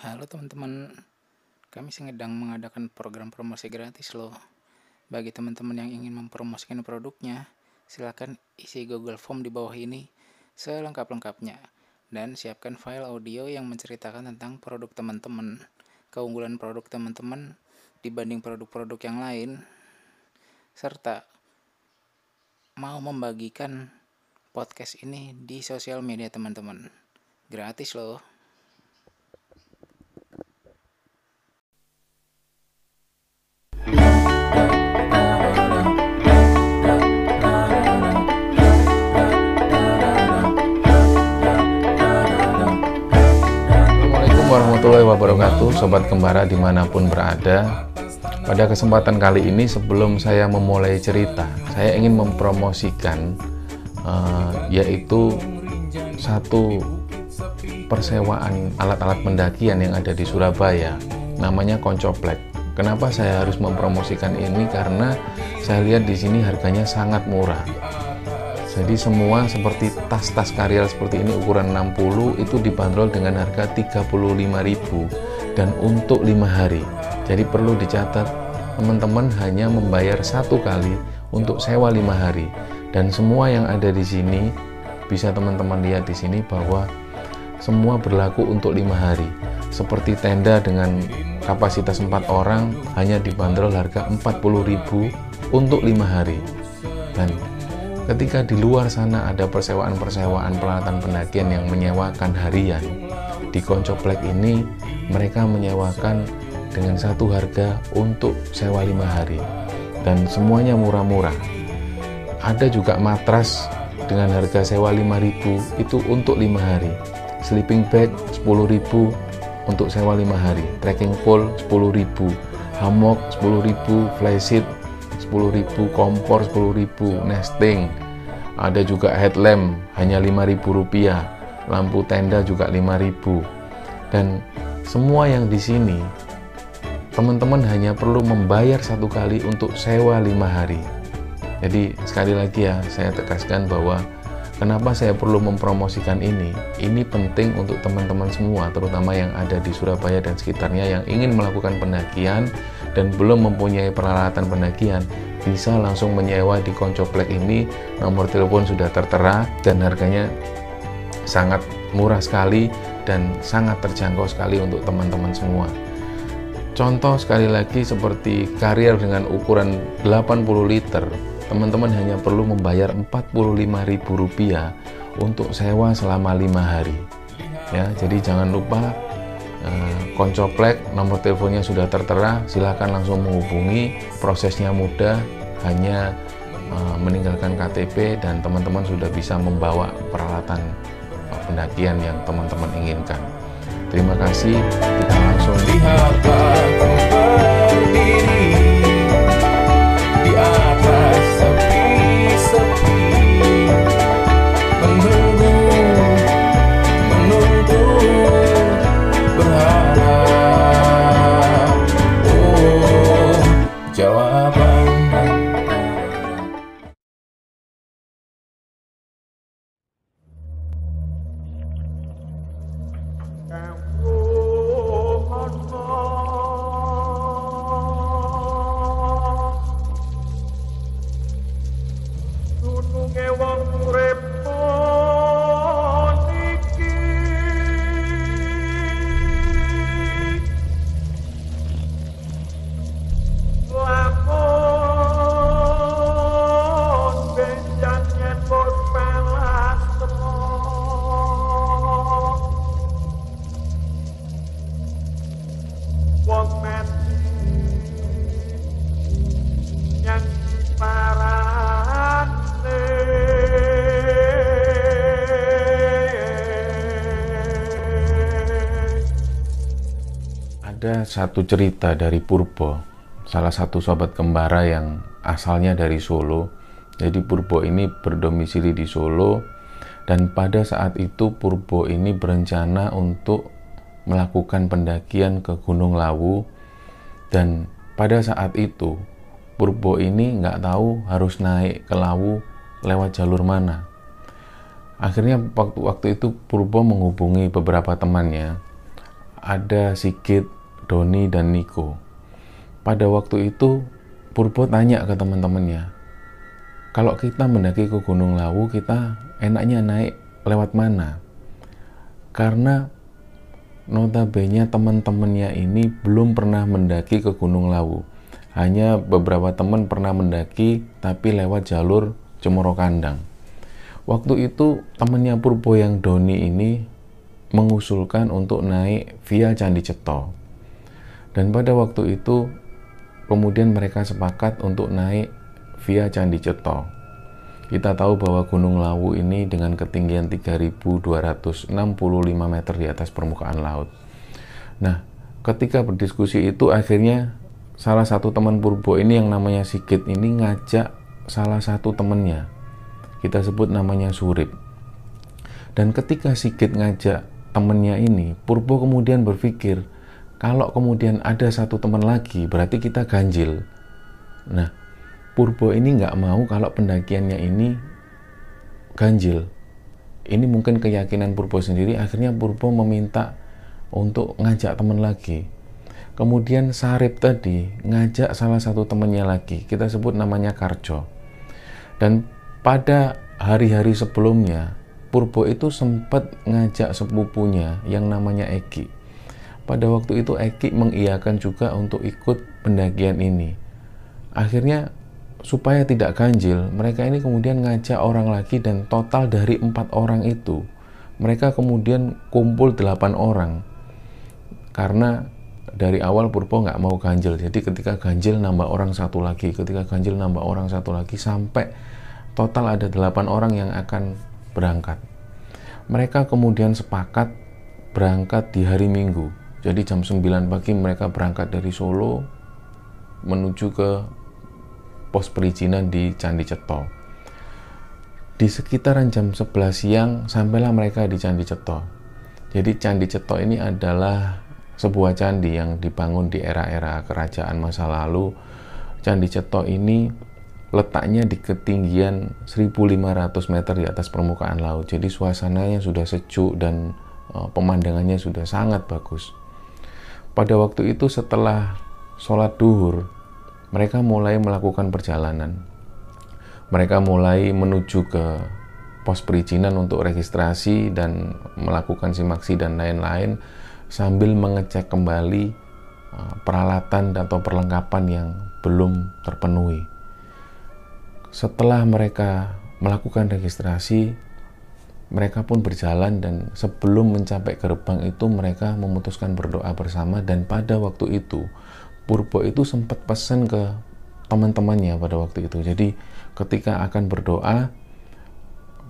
Halo teman-teman, kami sedang mengadakan program promosi gratis loh. Bagi teman-teman yang ingin mempromosikan produknya, silakan isi Google Form di bawah ini selengkap-lengkapnya dan siapkan file audio yang menceritakan tentang produk teman-teman, keunggulan produk teman-teman dibanding produk-produk yang lain, serta mau membagikan podcast ini di sosial media teman-teman. Gratis loh. Wabarakatuh Sobat Kembara di mana pun berada. Pada kesempatan kali ini sebelum saya memulai cerita Saya ingin mempromosikan uh, Yaitu satu persewaan alat-alat pendakian yang ada di Surabaya Namanya Koncoplek. Kenapa saya harus mempromosikan ini? Karena saya lihat di sini harganya sangat murah jadi semua seperti tas-tas karyal seperti ini ukuran 60 itu dibanderol dengan harga 35.000 dan untuk lima hari. Jadi perlu dicatat teman-teman hanya membayar satu kali untuk sewa lima hari dan semua yang ada di sini bisa teman-teman lihat di sini bahwa semua berlaku untuk lima hari. Seperti tenda dengan kapasitas empat orang hanya dibanderol harga 40.000 untuk lima hari dan ketika di luar sana ada persewaan-persewaan peralatan pendakian yang menyewakan harian di Koncoplek ini mereka menyewakan dengan satu harga untuk sewa lima hari. Dan semuanya murah-murah. Ada juga matras dengan harga sewa 5000 itu untuk lima hari. Sleeping bag 10000 untuk sewa lima hari. Trekking pole 10000 hammock 10000 flysheet 10.000 kompor 10.000 nesting ada juga headlamp hanya 5.000 rupiah. Lampu tenda juga 5.000 dan semua yang di sini teman-teman hanya perlu membayar satu kali untuk sewa lima hari. Jadi sekali lagi ya saya tegaskan bahwa kenapa saya perlu mempromosikan ini? Ini penting untuk teman-teman semua terutama yang ada di Surabaya dan sekitarnya yang ingin melakukan pendakian dan belum mempunyai peralatan pendakian bisa langsung menyewa di Koncoplek ini. Nomor telepon sudah tertera dan harganya sangat murah sekali dan sangat terjangkau sekali untuk teman-teman semua. Contoh sekali lagi seperti karier dengan ukuran 80 liter teman-teman hanya perlu membayar Rp45.000 untuk sewa selama lima hari. Ya jadi jangan lupa koncoplek nomor teleponnya sudah tertera silakan langsung menghubungi. Prosesnya mudah hanya uh, meninggalkan KTP dan teman-teman sudah bisa membawa peralatan uh, pendakian yang teman-teman inginkan. Terima kasih kita langsung. Lihat satu cerita dari Purbo salah satu sobat kembara yang asalnya dari Solo. Jadi Purbo ini berdomisili di Solo. Dan pada saat itu Purbo ini berencana untuk melakukan pendakian ke Gunung Lawu. Dan pada saat itu Purbo ini nggak tahu harus naik ke Lawu lewat jalur mana. Akhirnya waktu waktu itu Purbo menghubungi beberapa temannya. Ada Sigit, Doni, dan Niko. Pada waktu itu, Purbo tanya ke teman-temannya, kalau kita mendaki ke Gunung Lawu, kita enaknya naik lewat mana? Karena notabene teman-temannya ini belum pernah mendaki ke Gunung Lawu. Hanya beberapa teman pernah mendaki, tapi lewat jalur Cemoro Kandang. Waktu itu temannya Purbo yang Doni ini mengusulkan untuk naik via Candi Ceto. Dan pada waktu itu kemudian mereka sepakat untuk naik via Candi Ceto. Kita tahu bahwa Gunung Lawu ini dengan ketinggian 3265 meter di atas permukaan laut. Nah, ketika berdiskusi itu akhirnya salah satu teman Purbo ini yang namanya Sigit ini ngajak salah satu temannya. Kita sebut namanya Surip. Dan ketika Sigit ngajak temannya ini, Purbo kemudian berpikir, kalau kemudian ada satu teman lagi, berarti kita ganjil. Nah, Purbo ini nggak mau kalau pendakiannya ini ganjil. Ini mungkin keyakinan Purbo sendiri, akhirnya Purbo meminta untuk ngajak teman lagi. Kemudian Sarip tadi ngajak salah satu temannya lagi, kita sebut namanya Karjo. Dan pada hari-hari sebelumnya, Purbo itu sempat ngajak sepupunya yang namanya Eki. Pada waktu itu Eki mengiyakan juga untuk ikut pendakian ini. Akhirnya supaya tidak ganjil, mereka ini kemudian ngajak orang lagi dan total dari empat orang itu, mereka kemudian kumpul delapan orang. Karena dari awal Purbo nggak mau ganjil, jadi ketika ganjil nambah orang satu lagi, ketika ganjil nambah orang satu lagi, sampai total ada delapan orang yang akan berangkat. Mereka kemudian sepakat berangkat di hari Minggu. Jadi jam 9 pagi mereka berangkat dari Solo menuju ke pos perizinan di Candi Ceto. Di sekitaran jam 11 siang sampailah mereka di Candi Ceto. Jadi Candi Ceto ini adalah sebuah candi yang dibangun di era-era kerajaan masa lalu. Candi Ceto ini letaknya di ketinggian 1500 meter di atas permukaan laut. Jadi suasananya sudah sejuk dan uh, pemandangannya sudah sangat bagus. Pada waktu itu setelah sholat duhur, mereka mulai melakukan perjalanan. Mereka mulai menuju ke pos perizinan untuk registrasi dan melakukan simaksi dan lain-lain sambil mengecek kembali uh, peralatan atau perlengkapan yang belum terpenuhi. Setelah mereka melakukan registrasi, mereka pun berjalan dan sebelum mencapai gerbang itu mereka memutuskan berdoa bersama dan pada waktu itu Purbo itu sempat pesan ke teman-temannya pada waktu itu. Jadi ketika akan berdoa,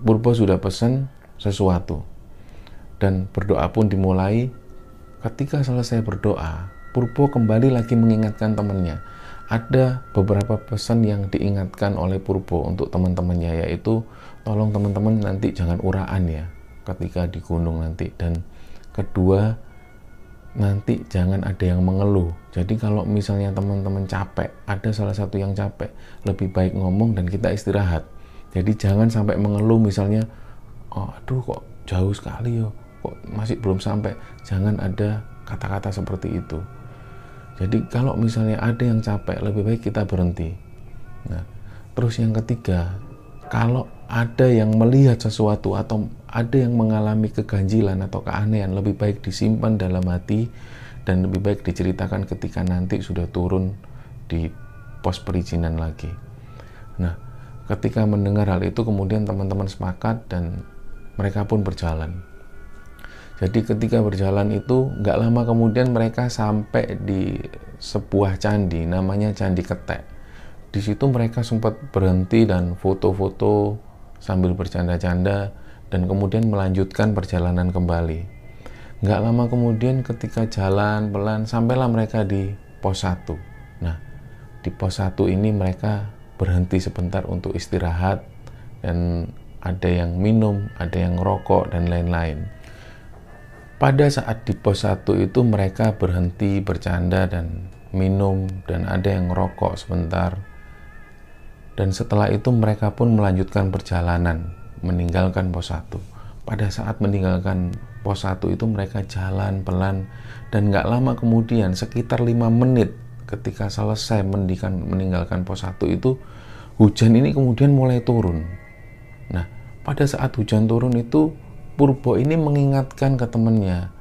Purbo sudah pesan sesuatu. Dan berdoa pun dimulai. Ketika selesai berdoa, Purbo kembali lagi mengingatkan temannya. Ada beberapa pesan yang diingatkan oleh Purbo untuk teman-temannya yaitu tolong teman-teman nanti jangan uraan ya ketika di gunung nanti dan kedua nanti jangan ada yang mengeluh. Jadi kalau misalnya teman-teman capek, ada salah satu yang capek, lebih baik ngomong dan kita istirahat. Jadi jangan sampai mengeluh misalnya, oh aduh kok jauh sekali yo, kok masih belum sampai. Jangan ada kata-kata seperti itu. Jadi kalau misalnya ada yang capek, lebih baik kita berhenti. Nah, terus yang ketiga, kalau ada yang melihat sesuatu atau ada yang mengalami keganjilan atau keanehan lebih baik disimpan dalam hati dan lebih baik diceritakan ketika nanti sudah turun di pos perizinan lagi. Nah, ketika mendengar hal itu kemudian teman-teman sepakat dan mereka pun berjalan. Jadi ketika berjalan itu nggak lama kemudian mereka sampai di sebuah candi namanya Candi Ketek. Di situ mereka sempat berhenti dan foto-foto sambil bercanda-canda dan kemudian melanjutkan perjalanan kembali. Nggak lama kemudian ketika jalan pelan sampailah mereka di pos 1. Nah, di pos 1 ini mereka berhenti sebentar untuk istirahat dan ada yang minum, ada yang rokok dan lain-lain. Pada saat di pos 1 itu mereka berhenti bercanda dan minum dan ada yang rokok sebentar. Dan setelah itu mereka pun melanjutkan perjalanan meninggalkan pos 1. Pada saat meninggalkan pos 1 itu mereka jalan pelan dan nggak lama kemudian sekitar lima menit ketika selesai mendikan, meninggalkan pos 1 itu hujan ini kemudian mulai turun nah pada saat hujan turun itu Purbo ini mengingatkan ke temannya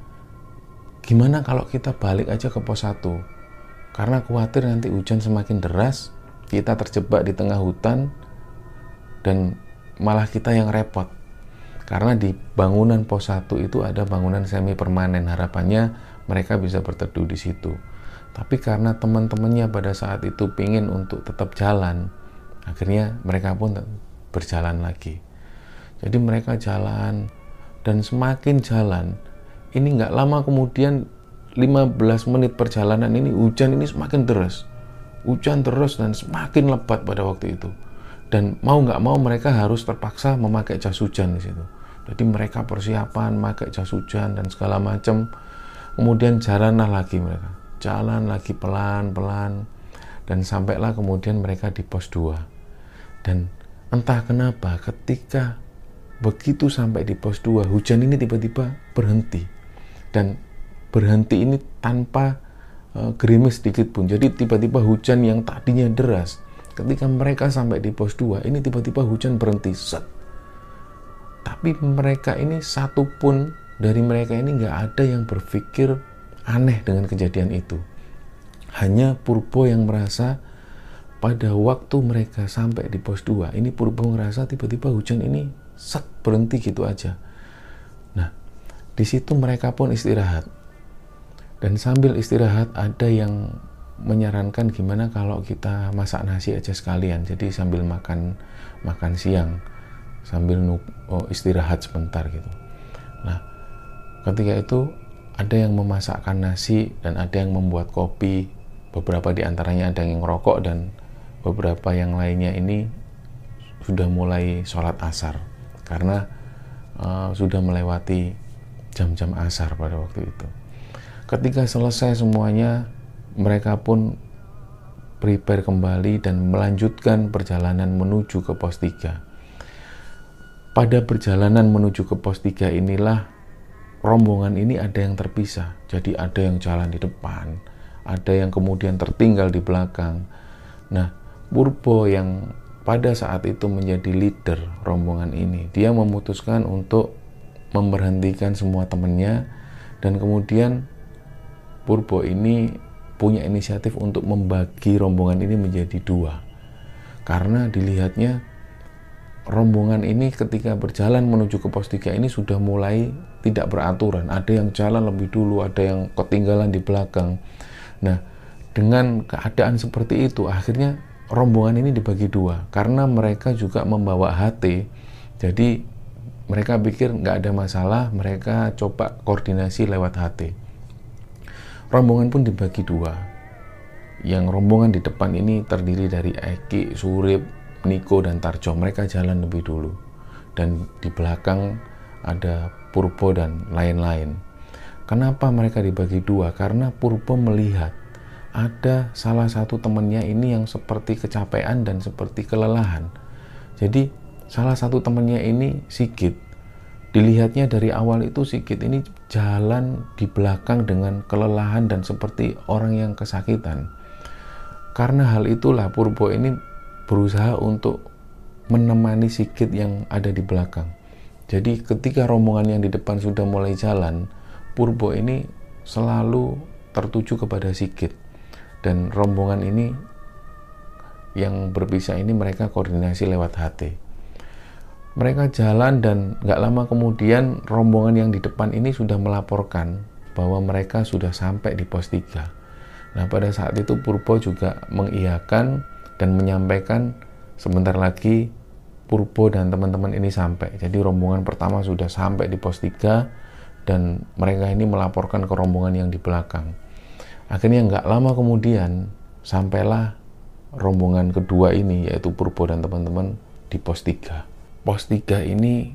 gimana kalau kita balik aja ke pos 1 karena khawatir nanti hujan semakin deras kita terjebak di tengah hutan dan malah kita yang repot. Karena di bangunan pos 1 itu ada bangunan semi permanen. Harapannya mereka bisa berteduh di situ. Tapi karena teman-temannya pada saat itu pingin untuk tetap jalan akhirnya mereka pun berjalan lagi. Jadi mereka jalan dan semakin jalan ini nggak lama kemudian 15 menit perjalanan ini hujan ini semakin deras hujan terus dan semakin lebat pada waktu itu. Dan mau nggak mau mereka harus terpaksa memakai jas hujan di situ. Jadi mereka persiapan pakai jas hujan dan segala macam kemudian jalanlah lagi mereka. Jalan lagi pelan-pelan. Dan sampailah kemudian mereka di pos 2 dan entah kenapa ketika begitu sampai di pos 2 hujan ini tiba-tiba berhenti. Dan berhenti ini tanpa uh, gerimis sedikit pun. Jadi tiba-tiba hujan yang tadinya deras ketika mereka sampai di pos 2 ini tiba-tiba hujan berhenti set. Tapi mereka ini satu pun dari mereka ini nggak ada yang berpikir aneh dengan kejadian itu. Hanya Purbo yang merasa pada waktu mereka sampai di pos 2 ini Purbo ngerasa tiba-tiba hujan ini set berhenti gitu aja. Nah di situ mereka pun istirahat dan sambil istirahat ada yang menyarankan gimana kalau kita masak nasi aja sekalian. Jadi sambil makan makan siang sambil oh, istirahat sebentar gitu. Nah ketika itu ada yang memasakkan nasi dan ada yang membuat kopi. Beberapa di antaranya ada yang ngerokok dan beberapa yang lainnya ini sudah mulai sholat asar. Karena uh, sudah melewati jam-jam asar pada waktu itu. Ketika selesai semuanya, mereka pun prepare kembali dan melanjutkan perjalanan menuju ke pos 3. Pada perjalanan menuju ke pos 3 inilah rombongan ini ada yang terpisah. Jadi ada yang jalan di depan, ada yang kemudian tertinggal di belakang. Nah, Purbo yang pada saat itu menjadi leader rombongan ini. Dia memutuskan untuk memberhentikan semua temannya dan kemudian Purbo ini punya inisiatif untuk membagi rombongan ini menjadi dua. Karena dilihatnya rombongan ini ketika berjalan menuju ke pos 3 ini sudah mulai tidak beraturan. Ada yang jalan lebih dulu, ada yang ketinggalan di belakang. Nah, dengan keadaan seperti itu akhirnya rombongan ini dibagi dua karena mereka juga membawa HT jadi mereka pikir nggak ada masalah mereka coba koordinasi lewat HT rombongan pun dibagi dua yang rombongan di depan ini terdiri dari Eki, Surip, Niko, dan Tarjo mereka jalan lebih dulu dan di belakang ada Purbo dan lain-lain kenapa mereka dibagi dua? karena Purbo melihat ada salah satu temannya ini yang seperti kecapean dan seperti kelelahan. Jadi salah satu temannya ini Sigit. Dilihatnya dari awal itu Sigit ini jalan di belakang dengan kelelahan dan seperti orang yang kesakitan. Karena hal itulah Purbo ini berusaha untuk menemani Sigit yang ada di belakang. Jadi ketika rombongan yang di depan sudah mulai jalan, Purbo ini selalu tertuju kepada Sigit dan rombongan ini yang berpisah ini mereka koordinasi lewat HT mereka jalan dan nggak lama kemudian rombongan yang di depan ini sudah melaporkan bahwa mereka sudah sampai di pos 3 nah pada saat itu Purbo juga mengiyakan dan menyampaikan sebentar lagi Purbo dan teman-teman ini sampai. Jadi rombongan pertama sudah sampai di pos 3 dan mereka ini melaporkan ke rombongan yang di belakang. Akhirnya nggak lama kemudian sampailah rombongan kedua ini yaitu Purbo dan teman-teman di pos 3. Pos 3 ini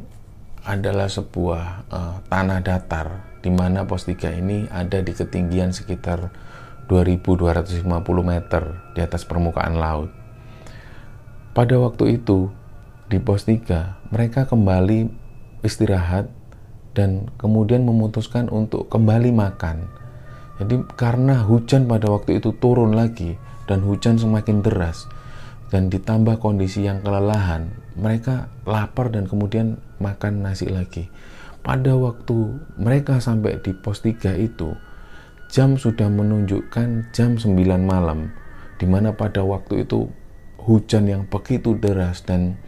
adalah sebuah uh, tanah datar di mana pos 3 ini ada di ketinggian sekitar 2250 meter di atas permukaan laut. Pada waktu itu di pos 3 mereka kembali istirahat dan kemudian memutuskan untuk kembali makan. Jadi karena hujan pada waktu itu turun lagi dan hujan semakin deras dan ditambah kondisi yang kelelahan, mereka lapar dan kemudian makan nasi lagi. Pada waktu mereka sampai di pos 3 itu, jam sudah menunjukkan jam 9 malam, di mana pada waktu itu hujan yang begitu deras dan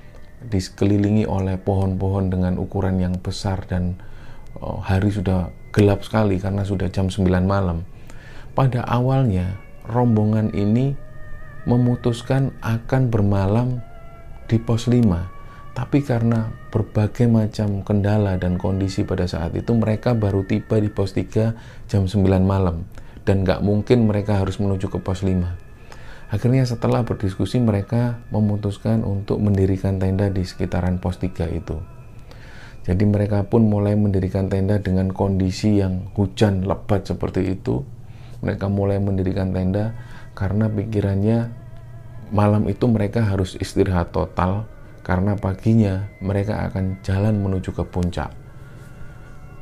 dikelilingi oleh pohon-pohon dengan ukuran yang besar dan oh, hari sudah gelap sekali karena sudah jam 9 malam. Pada awalnya rombongan ini memutuskan akan bermalam di pos 5 tapi karena berbagai macam kendala dan kondisi pada saat itu mereka baru tiba di pos 3 jam 9 malam. Dan nggak mungkin mereka harus menuju ke pos 5 akhirnya setelah berdiskusi mereka memutuskan untuk mendirikan tenda di sekitaran pos 3 itu. Jadi mereka pun mulai mendirikan tenda dengan kondisi yang hujan lebat seperti itu. Mereka mulai mendirikan tenda karena pikirannya malam itu mereka harus istirahat total karena paginya mereka akan jalan menuju ke puncak.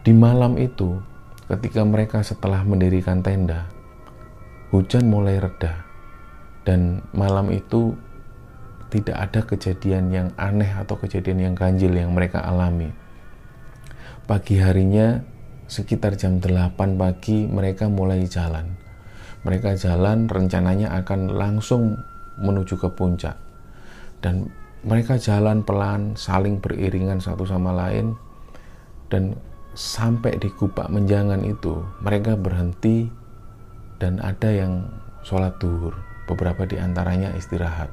Di malam itu, ketika mereka setelah mendirikan tenda, hujan mulai reda dan malam itu tidak ada kejadian yang aneh atau kejadian yang ganjil yang mereka alami Pagi harinya sekitar jam 8 pagi mereka mulai jalan. Mereka jalan rencananya akan langsung menuju ke puncak. Dan mereka jalan pelan, saling beriringan satu sama lain dan sampai di Kubak Menjangan itu mereka berhenti dan ada yang sholat duhur. Beberapa di antaranya istirahat.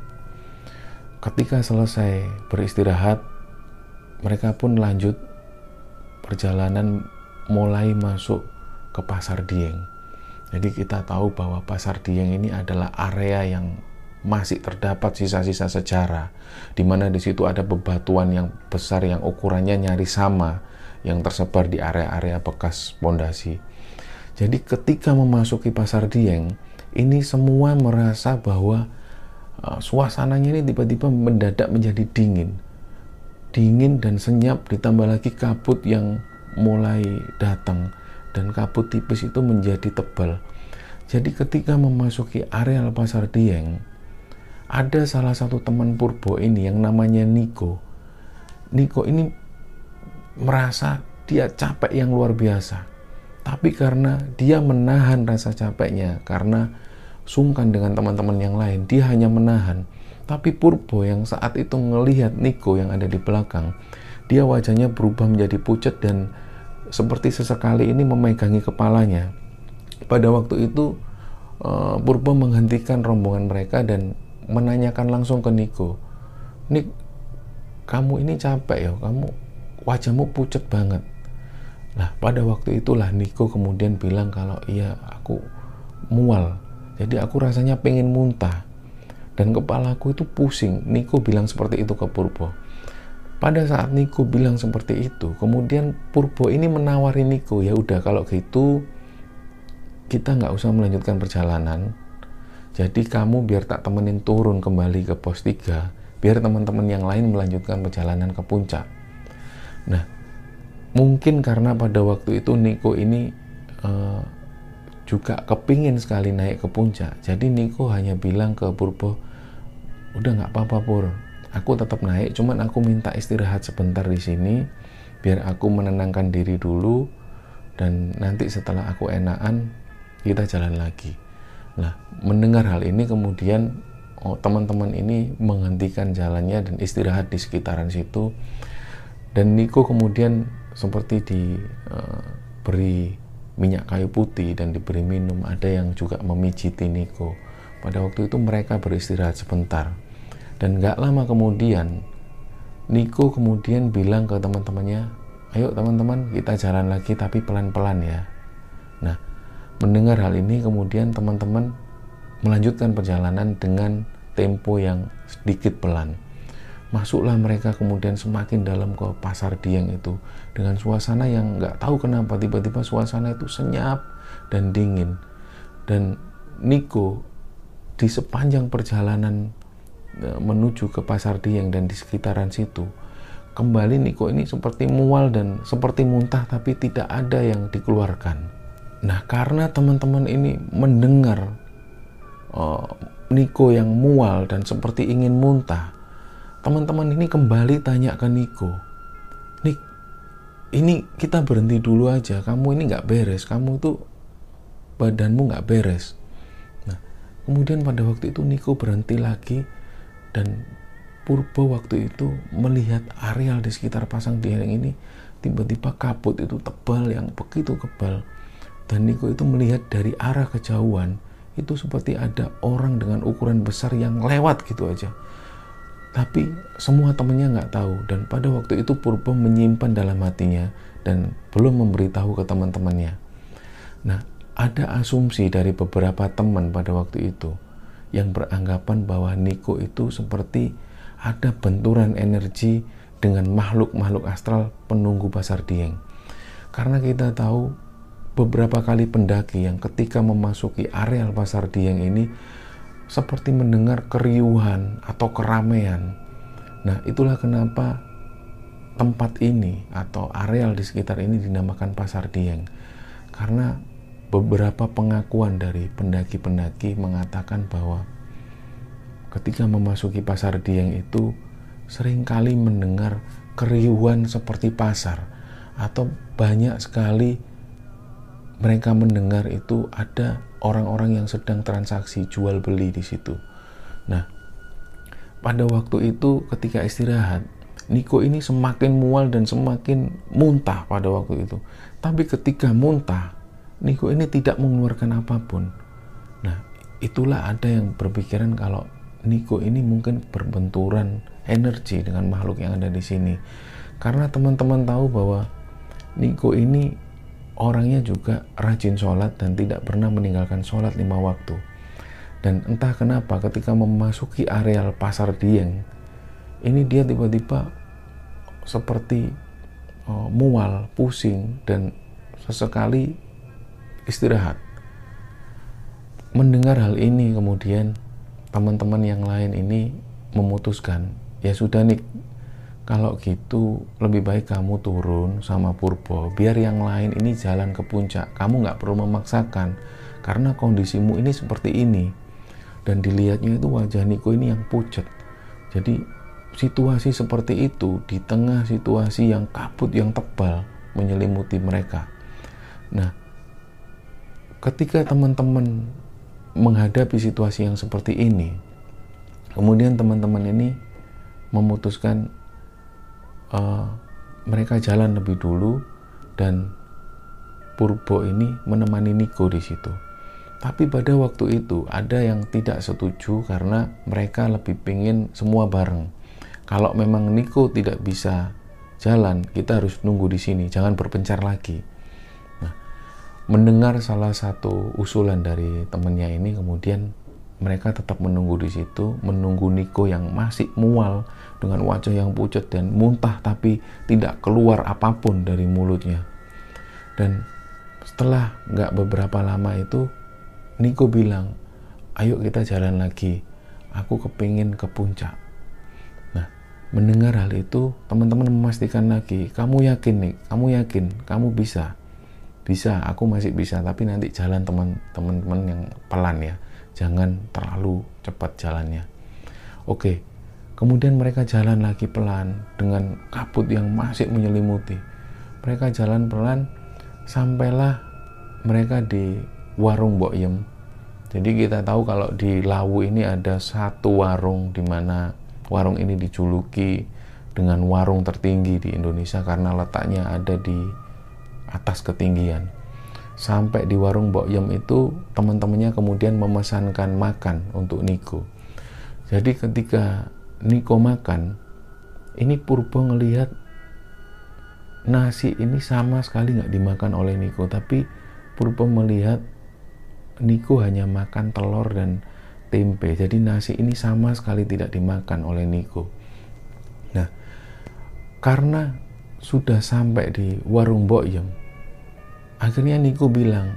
Ketika selesai beristirahat, mereka pun lanjut perjalanan mulai masuk ke Pasar Dieng. Jadi kita tahu bahwa Pasar Dieng ini adalah area yang masih terdapat sisa-sisa sejarah di mana di situ ada bebatuan yang besar yang ukurannya nyaris sama yang tersebar di area-area bekas pondasi. Jadi ketika memasuki Pasar Dieng, ini semua merasa bahwa uh, suasananya ini tiba-tiba mendadak menjadi dingin dingin dan senyap ditambah lagi kabut yang mulai datang dan kabut tipis itu menjadi tebal. Jadi ketika memasuki areal pasar Dieng, ada salah satu teman Purbo ini yang namanya Niko. Niko ini merasa dia capek yang luar biasa. Tapi karena dia menahan rasa capeknya, karena sungkan dengan teman-teman yang lain, dia hanya menahan tapi Purbo yang saat itu melihat Niko yang ada di belakang, dia wajahnya berubah menjadi pucat dan seperti sesekali ini memegangi kepalanya. Pada waktu itu eh, Purbo menghentikan rombongan mereka dan menanyakan langsung ke Niko, Nik, kamu ini capek ya, kamu wajahmu pucat banget. Nah, pada waktu itulah Niko kemudian bilang kalau iya aku mual. Jadi aku rasanya pengen muntah dan kepalaku itu pusing. Niko bilang seperti itu ke Purbo. Pada saat Niko bilang seperti itu, kemudian Purbo ini menawari Niko, ya udah kalau gitu kita nggak usah melanjutkan perjalanan. Jadi kamu biar tak temenin turun kembali ke pos 3, biar teman-teman yang lain melanjutkan perjalanan ke puncak. Nah, mungkin karena pada waktu itu Niko ini uh, juga kepingin sekali naik ke puncak. Jadi Niko hanya bilang ke Purbo, udah nggak apa-apa Pur, aku tetap naik, cuman aku minta istirahat sebentar di sini, biar aku menenangkan diri dulu, dan nanti setelah aku enakan, kita jalan lagi. Nah, mendengar hal ini kemudian oh, teman-teman ini menghentikan jalannya dan istirahat di sekitaran situ, dan Niko kemudian seperti diberi uh, minyak kayu putih dan diberi minum. Ada yang juga memijiti Niko. Pada waktu itu mereka beristirahat sebentar. Dan gak lama kemudian, Niko kemudian bilang ke teman-temannya, ayo teman-teman kita jalan lagi tapi pelan-pelan ya. Mendengar hal ini kemudian teman-teman melanjutkan perjalanan dengan tempo yang sedikit pelan masuklah mereka kemudian semakin dalam ke pasar Dieng itu dengan suasana yang nggak tahu kenapa tiba-tiba suasana itu senyap dan dingin dan Niko di sepanjang perjalanan e, menuju ke pasar Dieng dan di sekitaran situ kembali Niko ini seperti mual dan seperti muntah tapi tidak ada yang dikeluarkan. Nah, karena teman-teman ini mendengar uh, Niko yang mual dan seperti ingin muntah, teman-teman ini kembali tanya ke Niko, Nik, ini kita berhenti dulu aja, kamu ini nggak beres, kamu itu badanmu nggak beres. Nah, kemudian pada waktu itu Niko berhenti lagi dan Purbo waktu itu melihat areal di sekitar pasang dieng ini tiba-tiba kabut itu tebal yang begitu kebal dan Niko itu melihat dari arah kejauhan itu seperti ada orang dengan ukuran besar yang lewat gitu aja tapi semua temannya nggak tahu dan pada waktu itu Purbo menyimpan dalam hatinya dan belum memberitahu ke teman-temannya nah ada asumsi dari beberapa teman pada waktu itu yang beranggapan bahwa Niko itu seperti ada benturan energi dengan makhluk-makhluk astral penunggu pasar dieng. Karena kita tahu beberapa kali pendaki yang ketika memasuki areal pasar dieng ini seperti mendengar keriuhan atau keramaian. Nah, itulah kenapa tempat ini atau areal di sekitar ini dinamakan pasar dieng. Karena beberapa pengakuan dari pendaki-pendaki mengatakan bahwa ketika memasuki pasar Dieng itu sering kali mendengar keriuhan seperti pasar atau banyak sekali mereka mendengar itu ada orang-orang yang sedang transaksi jual beli di situ. Nah, pada waktu itu ketika istirahat, Niko ini semakin mual dan semakin muntah pada waktu itu. Tapi ketika muntah, Niko ini tidak mengeluarkan apa pun. Nah, itulah ada yang berpikiran kalau Niko ini mungkin berbenturan energi dengan makhluk yang ada di sini. Karena teman-teman tahu bahwa Niko ini orangnya juga rajin sholat dan tidak pernah meninggalkan sholat lima waktu. Dan entah kenapa ketika memasuki areal pasar Dieng, ini dia tiba-tiba seperti uh, mual, pusing, dan sesekali istirahat. Mendengar hal ini kemudian teman-teman yang lain ini memutuskan ya sudah nih kalau gitu lebih baik kamu turun sama Purbo biar yang lain ini jalan ke puncak. Kamu nggak perlu memaksakan karena kondisimu ini seperti ini. Dan dilihatnya itu wajah Niko ini yang pucat. Jadi situasi seperti itu di tengah situasi yang kabut yang tebal menyelimuti mereka. Nah ketika teman-teman menghadapi situasi yang seperti ini, kemudian teman-teman ini memutuskan uh, mereka jalan lebih dulu dan Purbo ini menemani Niko di situ. Tapi pada waktu itu ada yang tidak setuju karena mereka lebih pingin semua bareng. Kalau memang Niko tidak bisa jalan, kita harus nunggu di sini, jangan berpencar lagi mendengar salah satu usulan dari temennya ini kemudian mereka tetap menunggu di situ menunggu Niko yang masih mual dengan wajah yang pucat dan muntah tapi tidak keluar apa pun dari mulutnya. Dan setelah nggak beberapa lama itu Niko bilang ayo kita jalan lagi. Aku kepingin ke puncak. Nah mendengar hal itu teman-teman memastikan lagi kamu yakin nih? Kamu yakin? Kamu bisa? Bisa aku masih bisa tapi nanti jalan teman-teman yang pelan ya. Jangan terlalu cepat jalannya. Oke kemudian mereka jalan lagi pelan dengan kabut yang masih menyelimuti mereka jalan pelan sampailah mereka di warung Boyem jadi kita tahu kalau di Lawu ini ada satu warung di mana warung ini dijuluki dengan warung tertinggi di Indonesia karena letaknya ada di atas ketinggian. Sampai di warung Mbok Yem itu teman-temannya kemudian memesankan makan untuk Niko. Jadi ketika Niko makan, ini Purbo ngelihat nasi ini sama sekali nggak dimakan oleh Niko, tapi Purbo melihat Niko hanya makan telur dan tempe. Jadi nasi ini sama sekali tidak dimakan oleh Niko. Nah, karena sudah sampai di warung Boyem, akhirnya Niko bilang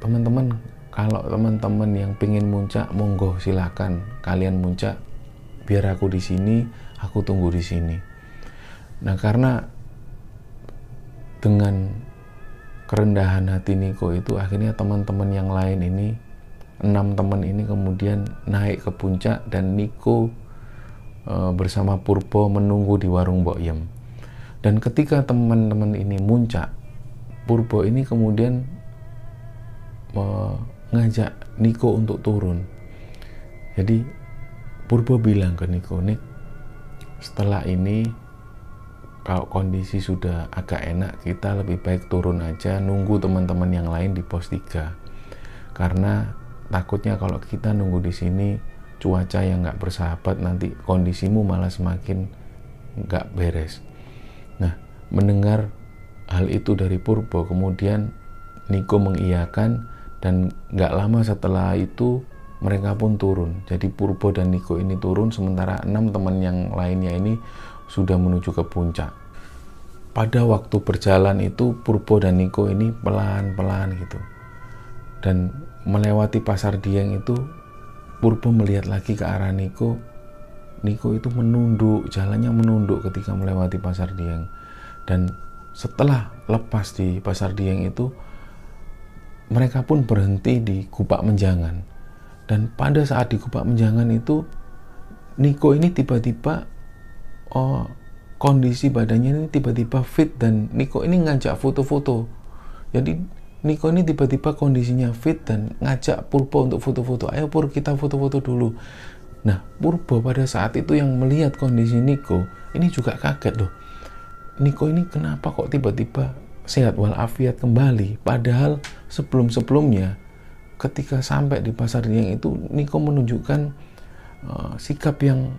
teman-teman kalau teman-teman yang pengen muncak monggo silakan kalian muncak biar aku di sini aku tunggu di sini Nah karena dengan kerendahan hati Niko itu akhirnya teman-teman yang lain ini enam teman ini kemudian naik ke puncak dan Niko e, bersama Purbo menunggu di warung Mbok Yem. Dan ketika teman-teman ini muncak, Purbo ini kemudian mengajak Niko untuk turun. Jadi Purbo bilang ke Niko, Nik, setelah ini kalau kondisi sudah agak enak kita lebih baik turun aja nunggu teman-teman yang lain di pos 3 karena takutnya kalau kita nunggu di sini cuaca yang nggak bersahabat nanti kondisimu malah semakin nggak beres. Nah mendengar hal itu dari Purbo kemudian Niko mengiyakan dan nggak lama setelah itu mereka pun turun jadi Purbo dan Niko ini turun sementara enam teman yang lainnya ini sudah menuju ke puncak. Pada waktu berjalan itu Purbo dan Niko ini pelan-pelan gitu. Dan melewati pasar Dieng itu Purbo melihat lagi ke arah Niko. Niko itu menunduk, jalannya menunduk ketika melewati pasar Dieng. Dan setelah lepas di pasar Dieng itu mereka pun berhenti di Gupak Menjangan. Dan pada saat di Gupak Menjangan itu Niko ini tiba-tiba oh kondisi badannya ini tiba-tiba fit dan Niko ini ngajak foto-foto. Jadi Niko ini tiba-tiba kondisinya fit dan ngajak Purbo untuk foto-foto. Ayo Pur kita foto-foto dulu. Nah Purbo pada saat itu yang melihat kondisi Niko ini juga kaget loh. Niko ini kenapa kok tiba-tiba sehat walafiat kembali? Padahal sebelum-sebelumnya ketika sampai di pasar Dieng itu Niko menunjukkan uh, sikap yang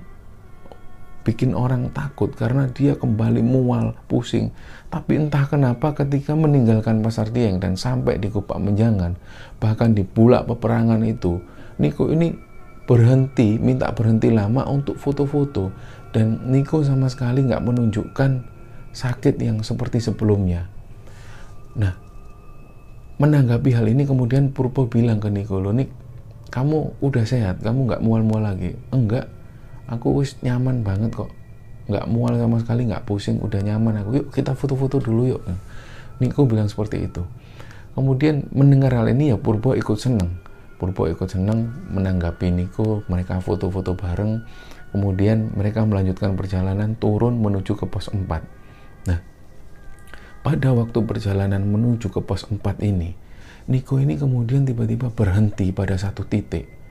bikin orang takut karena dia kembali mual, pusing. Tapi entah kenapa ketika meninggalkan Pasar Dieng dan sampai di Kupak Menjangan, bahkan di bulak peperangan itu, Niko ini berhenti, minta berhenti lama untuk foto-foto. Dan Niko sama sekali nggak menunjukkan sakit yang seperti sebelumnya. Nah, menanggapi hal ini kemudian Purpo bilang ke Niko, lo Nik, kamu udah sehat, kamu nggak mual-mual lagi. Enggak, aku wis nyaman banget kok. Nggak mual sama sekali nggak pusing. Udah nyaman aku. Yuk kita foto-foto dulu yuk. Niko bilang seperti itu. Kemudian mendengar hal ini ya Purbo ikut seneng. Purbo ikut seneng menanggapi Niko mereka foto-foto bareng. Kemudian mereka melanjutkan perjalanan turun menuju ke pos 4 nah pada waktu perjalanan menuju ke pos 4 ini Niko ini kemudian tiba-tiba berhenti pada satu titik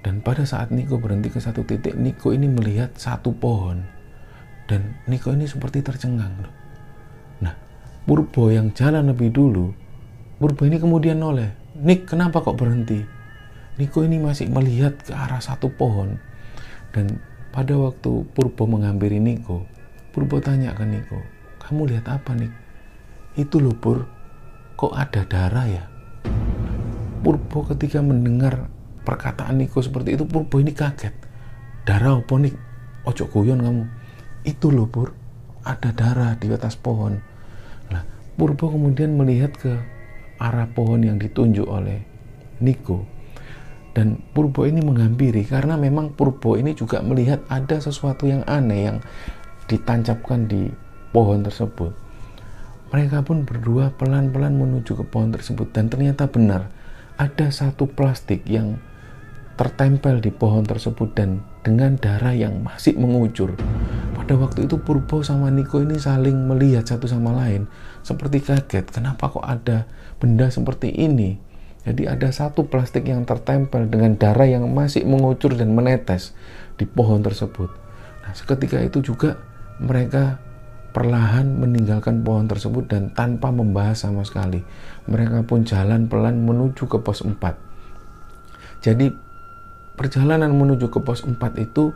dan pada saat Niko berhenti ke satu titik, Niko ini melihat satu pohon. Dan Niko ini seperti tercengang. Nah, Purbo yang jalan lebih dulu, Purbo ini kemudian noleh. Nik, kenapa kok berhenti? Niko ini masih melihat ke arah satu pohon. Dan pada waktu Purbo menghampiri Niko, Purbo tanya ke Niko, kamu lihat apa Nik? Itu loh Pur, kok ada darah ya? Purbo ketika mendengar perkataan Niko seperti itu Purbo ini kaget. Darah apa nih? Ojo guyon kamu. Itu loh Pur. Ada darah di atas pohon. Nah Purbo kemudian melihat ke arah pohon yang ditunjuk oleh Niko. Dan Purbo ini menghampiri karena memang Purbo ini juga melihat ada sesuatu yang aneh yang ditancapkan di pohon tersebut mereka pun berdua pelan-pelan menuju ke pohon tersebut dan ternyata benar ada satu plastik yang tertempel di pohon tersebut dan dengan darah yang masih mengucur. Pada waktu itu Purbo sama Niko ini saling melihat satu sama lain seperti kaget. Kenapa kok ada benda seperti ini? Jadi ada satu plastik yang tertempel dengan darah yang masih mengucur dan menetes di pohon tersebut. Nah, seketika itu juga mereka perlahan meninggalkan pohon tersebut dan tanpa membahas sama sekali. Mereka pun jalan pelan menuju ke pos 4. Jadi perjalanan menuju ke pos 4 itu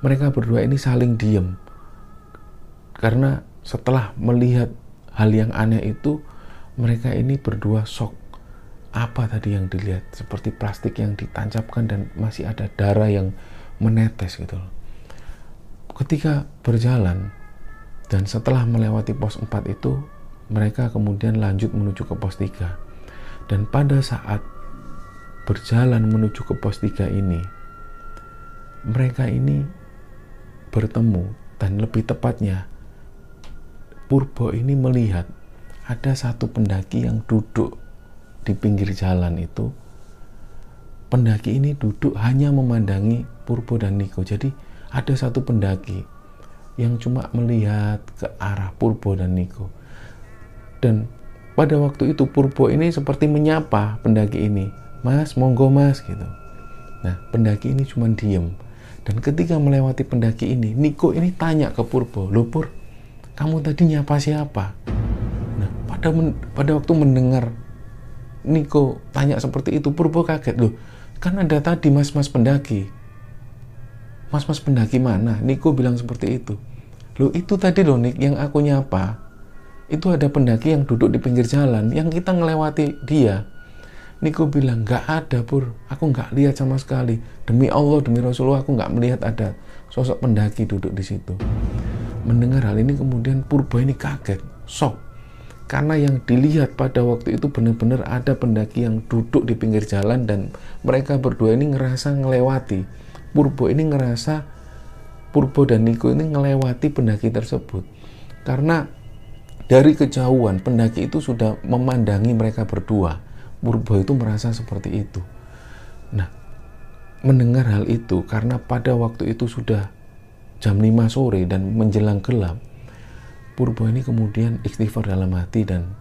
mereka berdua ini saling diem karena setelah melihat hal yang aneh itu mereka ini berdua shock apa tadi yang dilihat seperti plastik yang ditancapkan dan masih ada darah yang menetes gitu loh. ketika berjalan dan setelah melewati pos 4 itu mereka kemudian lanjut menuju ke pos 3 dan pada saat berjalan menuju ke pos 3 ini, mereka ini bertemu dan lebih tepatnya Purbo ini melihat ada satu pendaki yang duduk di pinggir jalan itu. Pendaki ini duduk hanya memandangi Purbo dan Niko. Jadi ada satu pendaki yang cuma melihat ke arah Purbo dan Niko. Dan pada waktu itu Purbo ini seperti menyapa pendaki ini, Mas, monggo Mas gitu. Nah, pendaki ini cuma diem. Dan ketika melewati pendaki ini, Niko ini tanya ke Purbo, Loh Pur, kamu tadi nyapa siapa? Nah, pada men, pada waktu mendengar Niko tanya seperti itu, Purbo kaget loh. Kan ada tadi mas-mas pendaki. Mas-mas pendaki mana? Niko bilang seperti itu. Loh itu tadi loh Nik yang aku nyapa. Itu ada pendaki yang duduk di pinggir jalan yang kita ngelewati dia. Niko bilang nggak ada pur, aku nggak lihat sama sekali. Demi Allah, demi Rasulullah, aku nggak melihat ada sosok pendaki duduk di situ mendengar hal ini kemudian Purba ini kaget, shock. Karena yang dilihat pada waktu itu benar-benar ada pendaki yang duduk di pinggir jalan dan mereka berdua ini ngerasa ngelewati. Purbo ini ngerasa Purbo dan Niko ini ngelewati pendaki tersebut. Karena dari kejauhan pendaki itu sudah memandangi mereka berdua. Purbo itu merasa seperti itu. Nah, mendengar hal itu karena pada waktu itu sudah jam 5 sore dan menjelang gelap, Purbo ini kemudian istighfar dalam hati dan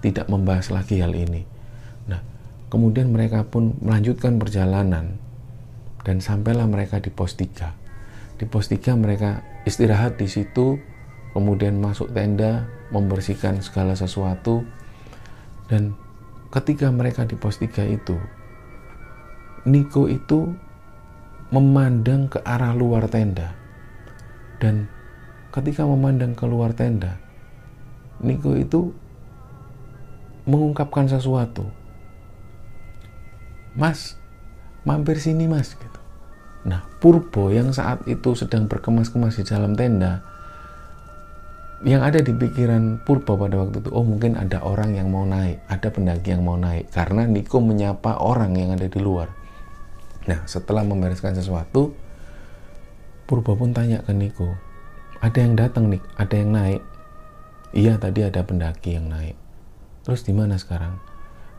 tidak membahas lagi hal ini. Nah, kemudian mereka pun melanjutkan perjalanan dan sampailah mereka di pos 3. Di pos 3 mereka istirahat di situ, kemudian masuk tenda, membersihkan segala sesuatu dan ketika mereka di pos 3 itu Niko itu memandang ke arah luar tenda dan ketika memandang keluar tenda, Niko itu mengungkapkan sesuatu. Mas, mampir sini mas. Nah, Purbo yang saat itu sedang berkemas-kemas di dalam tenda, yang ada di pikiran Purbo pada waktu itu, oh mungkin ada orang yang mau naik, ada pendaki yang mau naik, karena Niko menyapa orang yang ada di luar. Nah, setelah membereskan sesuatu, Purba pun tanya ke Niko, ada yang datang nih, ada yang naik. Iya tadi ada pendaki yang naik. Terus di mana sekarang?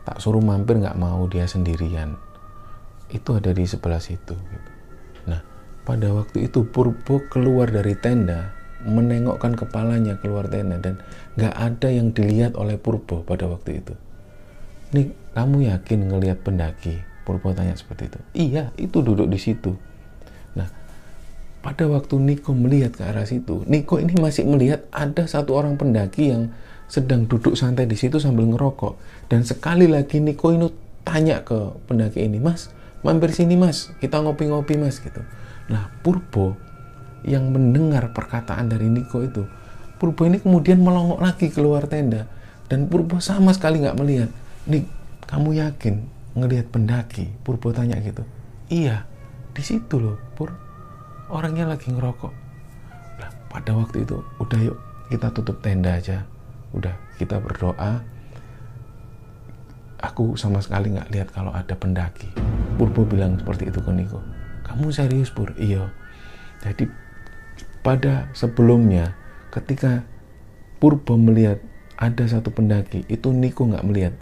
Tak suruh mampir nggak mau dia sendirian. Itu ada di sebelah situ. Gitu. Pada waktu itu Purbo keluar dari tenda, menengokkan kepalanya keluar tenda dan nggak ada yang dilihat oleh Purbo pada waktu itu. Nih kamu yakin ngelihat pendaki? Purbo tanya seperti itu. Iya itu duduk di situ. Nah pada waktu Niko melihat ke arah situ, Niko ini masih melihat ada satu orang pendaki yang sedang duduk santai di situ sambil ngerokok. Dan sekali lagi Niko ini tanya ke pendaki ini, Mas, mampir sini mas, kita ngopi-ngopi mas gitu. Nah Purbo yang mendengar perkataan dari Niko itu, Purbo ini kemudian melongok lagi keluar tenda. Dan Purbo sama sekali nggak melihat. Nik, kamu yakin ngelihat pendaki? Purbo tanya gitu. Iya, di situ loh, Pur. Orangnya lagi ngerokok. Nah, pada waktu itu udah yuk kita tutup tenda aja. Udah kita berdoa. Aku sama sekali nggak lihat kalau ada pendaki. Purbo bilang seperti itu ke Niko kamu serius Pur? iya jadi pada sebelumnya ketika Purbo melihat ada satu pendaki itu Niko nggak melihat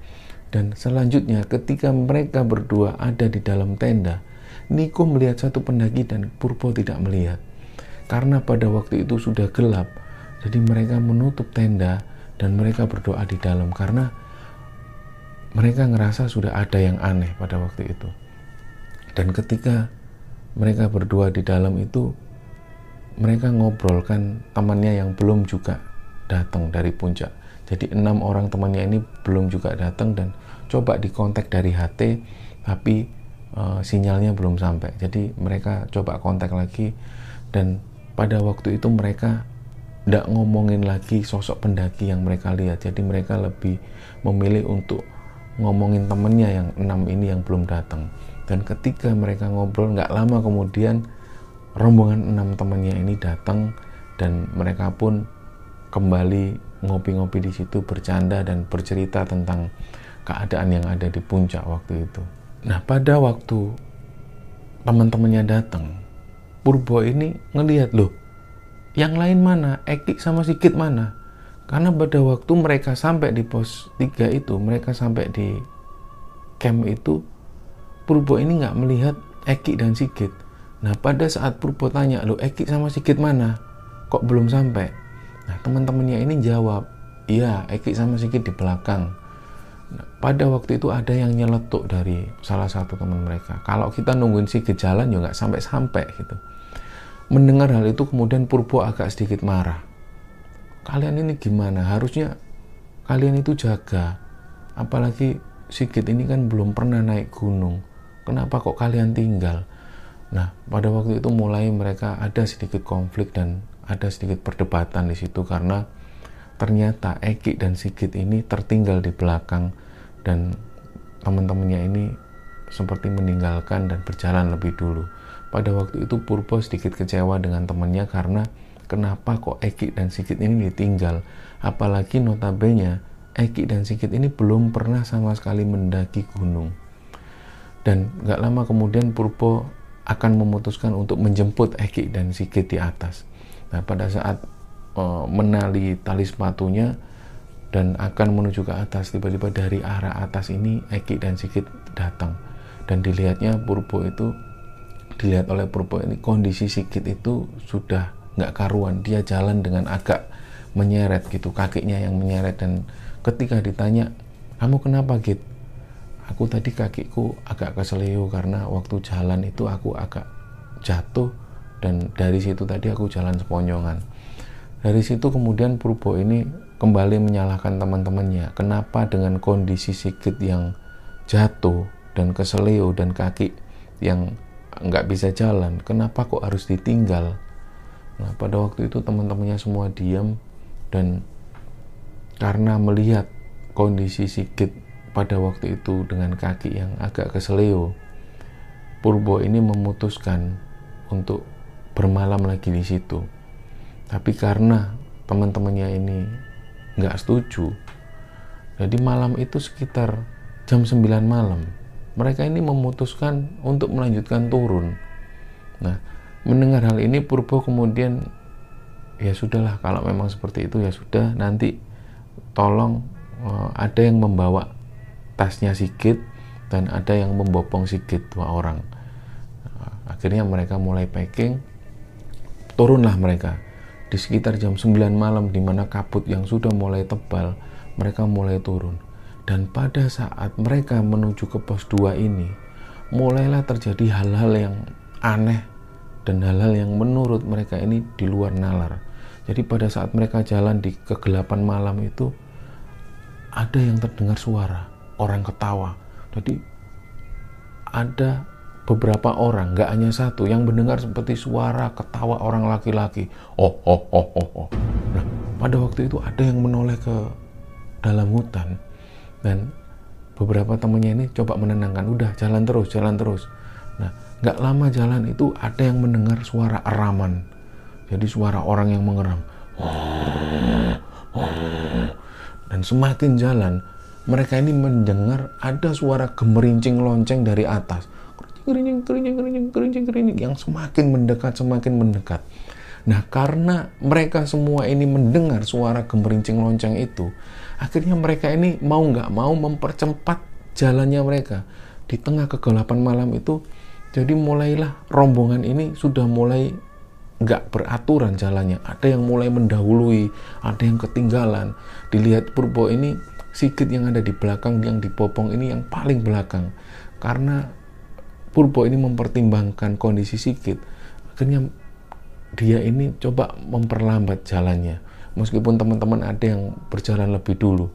dan selanjutnya ketika mereka berdua ada di dalam tenda Niko melihat satu pendaki dan Purbo tidak melihat. Karena pada waktu itu sudah gelap, jadi mereka menutup tenda dan mereka berdoa di dalam karena mereka ngerasa sudah ada yang aneh pada waktu itu. Dan ketika mereka berdua di dalam itu, mereka ngobrolkan temannya yang belum juga datang dari puncak. Jadi enam orang temannya ini belum juga datang dan coba dikontak dari HT, tapi uh, sinyalnya belum sampai. Jadi mereka coba kontak lagi dan pada waktu itu mereka tidak ngomongin lagi sosok pendaki yang mereka lihat. Jadi mereka lebih memilih untuk ngomongin temennya yang enam ini yang belum datang. Dan ketika mereka ngobrol nggak lama kemudian rombongan enam temannya ini datang dan mereka pun kembali ngopi-ngopi di situ bercanda dan bercerita tentang keadaan yang ada di puncak waktu itu. Nah, pada waktu teman-temannya datang, Purbo ini ngelihat loh, yang lain mana? Eki sama Sikit mana? Karena pada waktu mereka sampai di pos 3 itu, mereka sampai di camp itu, Purbo ini nggak melihat Eki dan Sigit. Nah pada saat Purbo tanya, lo Eki sama Sigit mana? Kok belum sampai? Nah teman-temannya ini jawab, iya Eki sama Sigit di belakang. Nah, pada waktu itu ada yang nyeletuk dari salah satu teman mereka. Kalau kita nungguin Sigit jalan ya nggak sampai-sampai gitu. Mendengar hal itu kemudian Purbo agak sedikit marah. Kalian ini gimana? Harusnya kalian itu jaga. Apalagi Sigit ini kan belum pernah naik gunung. Kenapa kok kalian tinggal? Nah, pada waktu itu mulai mereka ada sedikit konflik dan ada sedikit perdebatan di situ karena ternyata Eki dan Sigit ini tertinggal di belakang dan teman-temannya ini seperti meninggalkan dan berjalan lebih dulu. Pada waktu itu Purbo sedikit kecewa dengan temannya karena kenapa kok Eki dan Sigit ini ditinggal. Apalagi notabene Eki dan Sigit ini belum pernah sama sekali mendaki gunung. Dan gak lama kemudian Purbo akan memutuskan untuk menjemput Eki dan Sigit di atas. Nah pada saat uh, menali tali sepatunya dan akan menuju ke atas, tiba-tiba dari arah atas ini Eki dan Sigit datang. Dan dilihatnya Purbo itu dilihat oleh Purbo ini kondisi Sigit itu sudah nggak karuan dia jalan dengan agak menyeret gitu kakinya yang menyeret dan ketika ditanya kamu kenapa Git aku tadi kakiku agak keseleo karena waktu jalan itu aku agak jatuh dan dari situ tadi aku jalan seponjongan. Dari situ kemudian Purbo ini kembali menyalahkan teman-temannya. Kenapa dengan kondisi Sigit yang jatuh dan keseleo dan kaki yang nggak bisa jalan? Kenapa kok harus ditinggal? Nah pada waktu itu teman-temannya semua diam dan karena melihat kondisi Sigit pada waktu itu dengan kaki yang agak keseleo Purbo ini memutuskan untuk bermalam lagi di situ tapi karena teman-temannya ini nggak setuju jadi malam itu sekitar jam 9 malam mereka ini memutuskan untuk melanjutkan turun. Nah, mendengar hal ini Purbo kemudian ya sudahlah kalau memang seperti itu ya sudah nanti tolong uh, ada yang membawa tasnya Sigit dan ada yang membopong Sigit dua orang. Akhirnya mereka mulai packing, turunlah mereka di sekitar jam 9 malam di mana kabut yang sudah mulai tebal, mereka mulai turun dan pada saat mereka menuju ke pos 2 ini, mulailah terjadi hal-hal yang aneh dan hal-hal yang menurut mereka ini di luar nalar. Jadi pada saat mereka jalan di kegelapan malam itu, ada yang terdengar suara, orang ketawa. Jadi ada beberapa orang, nggak hanya satu, yang mendengar seperti suara ketawa orang laki-laki. Oh, oh, oh, oh, oh. Nah, pada waktu itu ada yang menoleh ke dalam hutan dan beberapa temannya ini coba menenangkan udah jalan terus jalan terus nah nggak lama jalan itu ada yang mendengar suara eraman jadi suara orang yang mengeram dan semakin jalan mereka ini mendengar ada suara gemerincing lonceng dari atas kerincing kerincing kerincing kerincing kerincing yang semakin mendekat semakin mendekat Nah, karena mereka semua ini mendengar suara gemerincing lonceng itu, akhirnya mereka ini mau nggak mau mempercepat jalannya mereka di tengah kegelapan malam itu. Jadi mulailah rombongan ini sudah mulai nggak beraturan jalannya. Ada yang mulai mendahului, ada yang ketinggalan. Dilihat Purbo ini Sigit yang ada di belakang yang dipopong ini yang paling belakang. Karena Purbo ini mempertimbangkan kondisi Sigit, akhirnya dia ini coba memperlambat jalannya. Meskipun teman-teman ada yang berjalan lebih dulu.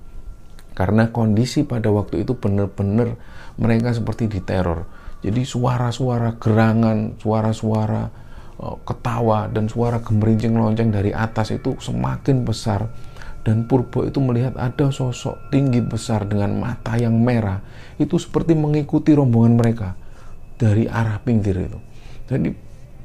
Karena kondisi pada waktu itu benar-benar mereka seperti diteror. Jadi suara-suara gerangan suara-suara uh, ketawa dan suara gemerincing lonceng dari atas itu semakin besar dan Purbo itu melihat ada sosok tinggi besar dengan mata yang merah itu seperti mengikuti rombongan mereka dari arah pinggir itu jadi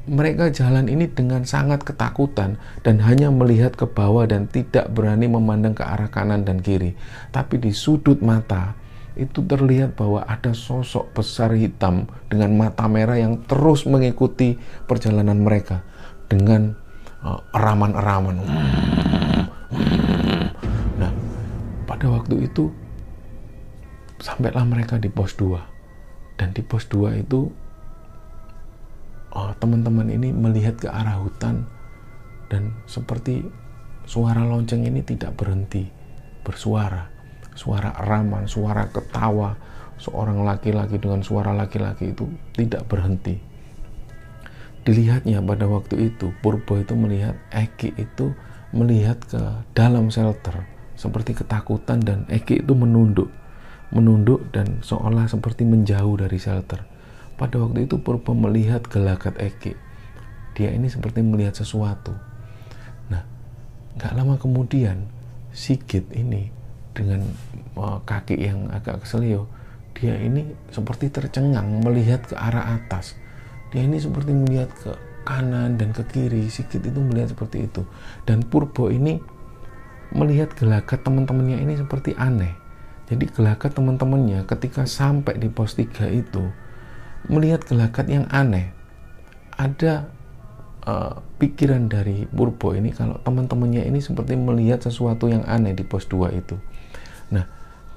mereka jalan ini dengan sangat ketakutan dan hanya melihat ke bawah dan tidak berani memandang ke arah kanan dan kiri. Tapi di sudut mata itu terlihat bahwa ada sosok besar hitam dengan mata merah yang terus mengikuti perjalanan mereka dengan uh, eraman-eraman. Pada waktu itu sampailah mereka di pos 2 dan di pos 2 itu oh, teman-teman ini melihat ke arah hutan dan seperti suara lonceng ini tidak berhenti bersuara. Suara eraman, suara ketawa seorang laki-laki dengan suara laki-laki itu tidak berhenti. Dilihatnya pada waktu itu Purbo itu melihat Eki itu melihat ke dalam shelter seperti ketakutan dan Eki itu menunduk menunduk dan seolah seperti menjauh dari shelter. Pada waktu itu Purbo melihat gelagat Eki. Dia ini seperti melihat sesuatu. Nah nggak lama kemudian Sigit ini dengan uh, kaki yang agak keselio dia ini seperti tercengang melihat ke arah atas. Dia ini seperti melihat ke kanan dan ke kiri. Sikit itu melihat seperti itu. Dan Purbo ini melihat gelagat teman-temannya ini seperti aneh. Jadi gelagat teman-temannya ketika sampai di pos 3 itu melihat gelagat yang aneh. Ada uh, pikiran dari Purbo ini kalau teman-temannya ini seperti melihat sesuatu yang aneh di pos 2 itu. Nah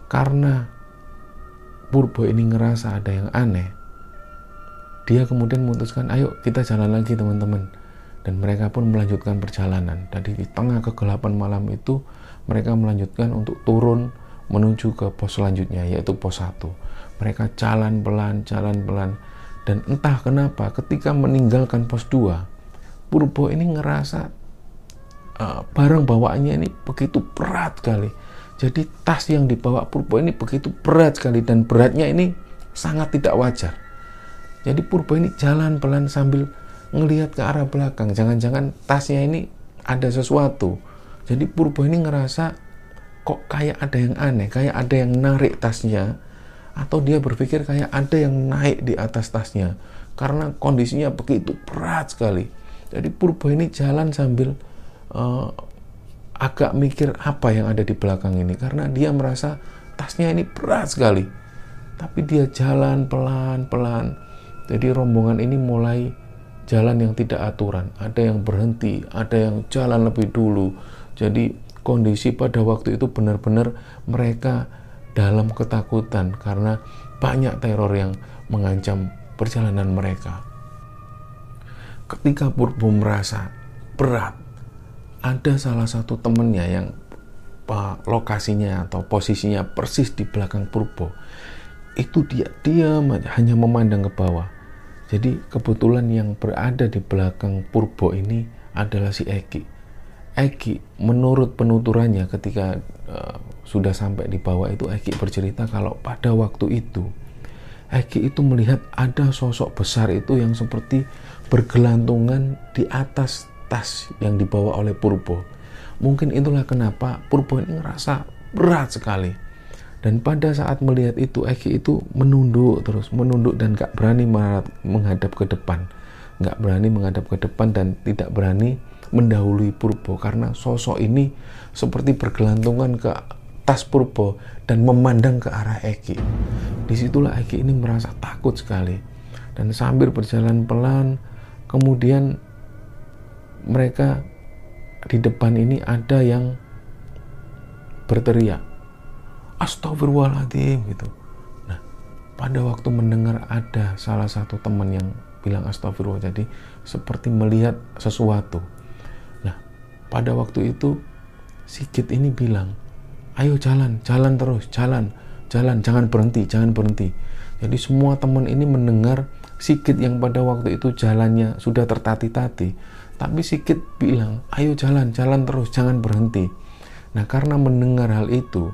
karena Purbo ini ngerasa ada yang aneh dia kemudian memutuskan ayo kita jalan lagi teman-teman dan mereka pun melanjutkan perjalanan. Tadi di tengah kegelapan malam itu mereka melanjutkan untuk turun menuju ke pos selanjutnya yaitu pos 1 mereka jalan pelan jalan pelan. Dan entah kenapa ketika meninggalkan pos 2 Purbo ini ngerasa uh, barang bawaannya ini begitu berat sekali. Jadi tas yang dibawa Purbo ini begitu berat sekali dan beratnya ini sangat tidak wajar. Jadi Purba ini jalan pelan sambil ngelihat ke arah belakang. Jangan-jangan tasnya ini ada sesuatu. Jadi Purba ini ngerasa kok kayak ada yang aneh, kayak ada yang narik tasnya. Atau dia berpikir kayak ada yang naik di atas tasnya. Karena kondisinya begitu berat sekali. Jadi Purba ini jalan sambil uh, agak mikir apa yang ada di belakang ini. Karena dia merasa tasnya ini berat sekali. Tapi dia jalan pelan-pelan jadi rombongan ini mulai jalan yang tidak aturan, ada yang berhenti, ada yang jalan lebih dulu. Jadi kondisi pada waktu itu benar-benar mereka dalam ketakutan karena banyak teror yang mengancam perjalanan mereka. Ketika Purbo merasa berat, ada salah satu temannya yang lokasinya atau posisinya persis di belakang Purbo. Itu dia diam hanya memandang ke bawah jadi kebetulan yang berada di belakang Purbo ini adalah si Eki. Eki menurut penuturannya ketika uh, sudah sampai di bawah itu Eki bercerita kalau pada waktu itu Eki itu melihat ada sosok besar itu yang seperti bergelantungan di atas tas yang dibawa oleh Purbo. Mungkin itulah kenapa Purbo ini ngerasa berat sekali dan pada saat melihat itu, Eki itu menunduk terus, menunduk dan gak berani menghadap ke depan. Gak berani menghadap ke depan dan tidak berani mendahului Purbo karena sosok ini seperti bergelantungan ke tas Purbo dan memandang ke arah Eki. Di situlah Eki ini merasa takut sekali. Dan sambil berjalan pelan, kemudian mereka di depan ini ada yang berteriak astagfirullahaladzim gitu. Nah pada waktu mendengar ada salah satu teman yang bilang astagfirullah jadi seperti melihat sesuatu. Nah pada waktu itu Sigit ini bilang ayo jalan jalan terus jalan jalan jangan berhenti jangan berhenti. Jadi semua teman ini mendengar Sigit yang pada waktu itu jalannya sudah tertati-tati tapi Sigit bilang ayo jalan jalan terus jangan berhenti. Nah karena mendengar hal itu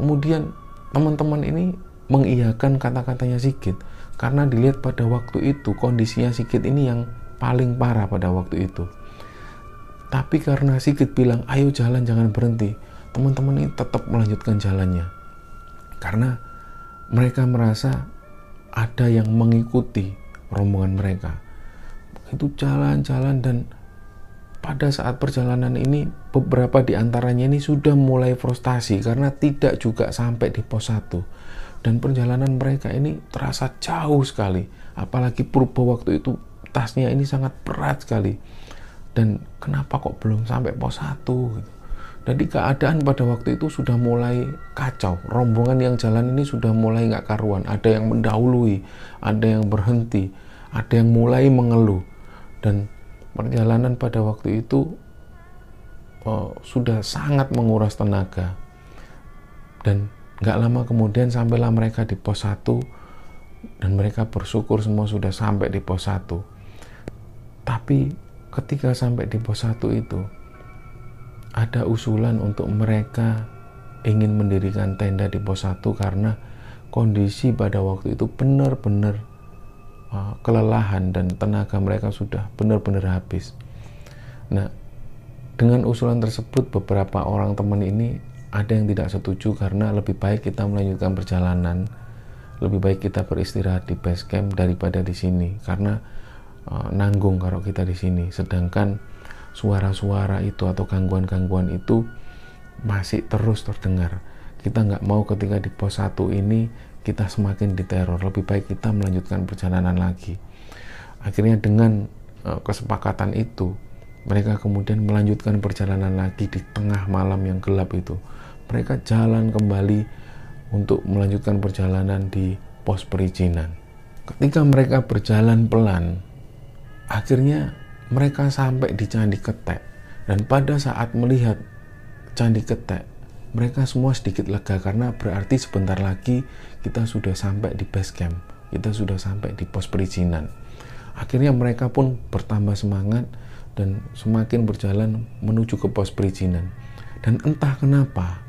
Kemudian teman-teman ini mengiyakan kata-katanya Sigit karena dilihat pada waktu itu kondisinya Sigit ini yang paling parah pada waktu itu. Tapi karena Sigit bilang, ayo jalan jangan berhenti, teman-teman ini tetap melanjutkan jalannya. Karena mereka merasa ada yang mengikuti rombongan mereka. Itu jalan-jalan dan pada saat perjalanan ini beberapa di antaranya ini sudah mulai frustasi karena tidak juga sampai di pos 1 dan perjalanan mereka ini terasa jauh sekali apalagi Purbo waktu itu tasnya ini sangat berat sekali dan kenapa kok belum sampai pos 1 gitu. Jadi keadaan pada waktu itu sudah mulai kacau. Rombongan yang jalan ini sudah mulai nggak karuan. Ada yang mendahului, ada yang berhenti, ada yang mulai mengeluh. Dan perjalanan pada waktu itu uh, sudah sangat menguras tenaga. Dan nggak lama kemudian sampailah mereka di pos 1 dan mereka bersyukur semua sudah sampai di pos 1. Tapi ketika sampai di pos 1 itu ada usulan untuk mereka ingin mendirikan tenda di pos 1 karena kondisi pada waktu itu benar-benar uh, kelelahan dan tenaga mereka sudah benar-benar habis. Nah, dengan usulan tersebut beberapa orang teman ini ada yang tidak setuju karena lebih baik kita melanjutkan perjalanan, lebih baik kita beristirahat di base camp daripada di sini karena uh, nanggung kalau kita di sini. Sedangkan suara-suara itu atau gangguan-gangguan itu masih terus terdengar. Kita nggak mau ketika di pos 1 ini kita semakin diteror. Lebih baik kita melanjutkan perjalanan lagi. Akhirnya dengan uh, kesepakatan itu, mereka kemudian melanjutkan perjalanan lagi di tengah malam yang gelap itu. Mereka jalan kembali untuk melanjutkan perjalanan di pos perizinan. Ketika mereka berjalan pelan, akhirnya mereka sampai di Candi Ketek dan pada saat melihat Candi Ketek mereka semua sedikit lega karena berarti sebentar lagi kita sudah sampai di base camp kita sudah sampai di pos perizinan akhirnya mereka pun bertambah semangat dan semakin berjalan menuju ke pos perizinan. Dan entah kenapa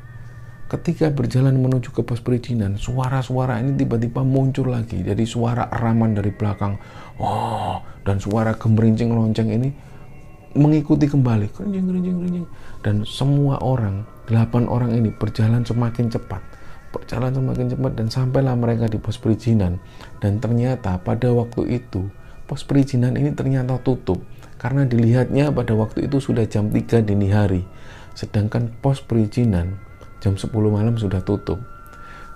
ketika berjalan menuju ke pos perizinan suara-suara ini tiba-tiba muncul lagi. Jadi suara eraman dari belakang oh dan suara gemerincing lonceng ini mengikuti kembali. Kerincing kerincing kerincing dan semua orang delapan orang ini berjalan semakin cepat. Berjalan semakin cepat dan sampailah mereka di pos perizinan. Dan ternyata pada waktu itu pos perizinan ini ternyata tutup karena dilihatnya pada waktu itu sudah jam 3 dini hari. Sedangkan pos perizinan jam 10 malam sudah tutup.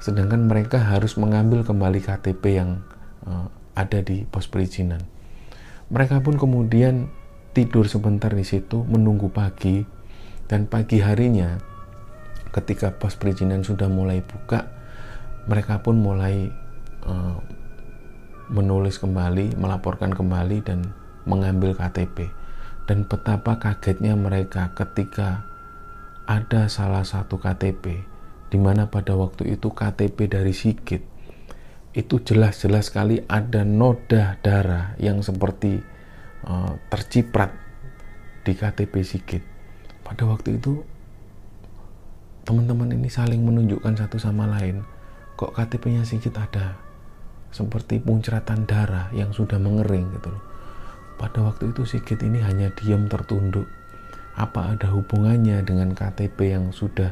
Sedangkan mereka harus mengambil kembali KTP yang uh, ada di pos perizinan. Mereka pun kemudian tidur sebentar di situ menunggu pagi. Dan pagi harinya ketika pos perizinan sudah mulai buka mereka pun mulai uh, menulis kembali, melaporkan kembali dan mengambil KTP. Dan betapa kagetnya mereka ketika ada salah satu KTP di mana pada waktu itu KTP dari Sigit itu jelas-jelas sekali ada noda darah yang seperti uh, terciprat di KTP Sigit. Pada waktu itu teman-teman ini saling menunjukkan satu sama lain. Kok KTP-nya Sigit ada seperti puncratan darah yang sudah mengering gitu loh. Pada waktu itu Sigit ini hanya diam tertunduk. Apa ada hubungannya dengan KTP yang sudah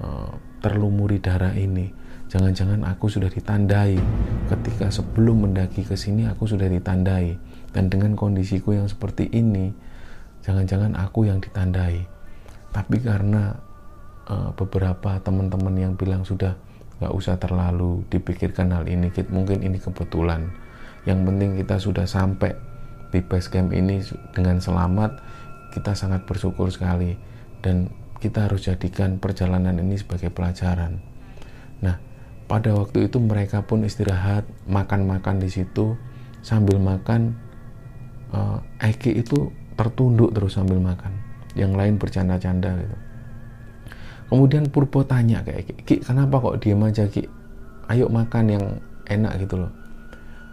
uh, terlumuri darah ini? Jangan-jangan aku sudah ditandai ketika sebelum mendaki ke sini aku sudah ditandai dan dengan kondisiku yang seperti ini jangan-jangan aku yang ditandai. Tapi karena uh, beberapa teman-teman yang bilang sudah nggak usah terlalu dipikirkan hal ini, mungkin ini kebetulan. Yang penting kita sudah sampai di base camp ini dengan selamat, kita sangat bersyukur sekali. Dan kita harus jadikan perjalanan ini sebagai pelajaran. Nah, pada waktu itu mereka pun istirahat makan-makan di situ. Sambil makan uh, Eki itu tertunduk terus sambil makan. Yang lain bercanda-canda gitu. Kemudian Purbo tanya kayak Eki Ki kenapa kok diam aja Ki? Ayo makan yang enak gitu loh.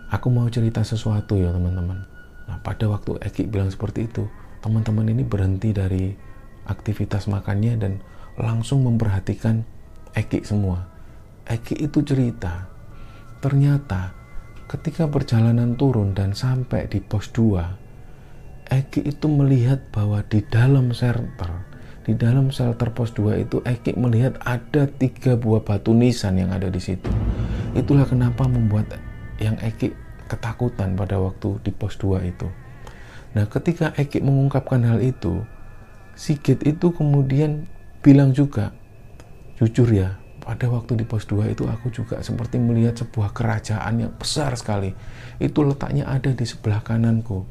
Aku mau cerita sesuatu ya teman-teman nah pada waktu Eki bilang seperti itu teman-teman ini berhenti dari aktivitas makannya dan langsung memperhatikan Eki semua Eki itu cerita, ternyata ketika perjalanan turun dan sampai di pos 2, Eki itu melihat bahwa di dalam shelter, di dalam shelter pos 2 itu Eki melihat ada tiga buah batu nisan yang ada di situ. Itulah kenapa membuat yang Eki ketakutan pada waktu di pos 2 itu. Nah ketika Eki mengungkapkan hal itu, Sigit itu kemudian bilang juga, jujur ya, pada waktu di pos 2 itu aku juga seperti melihat sebuah kerajaan yang besar sekali. Itu letaknya ada di sebelah kananku.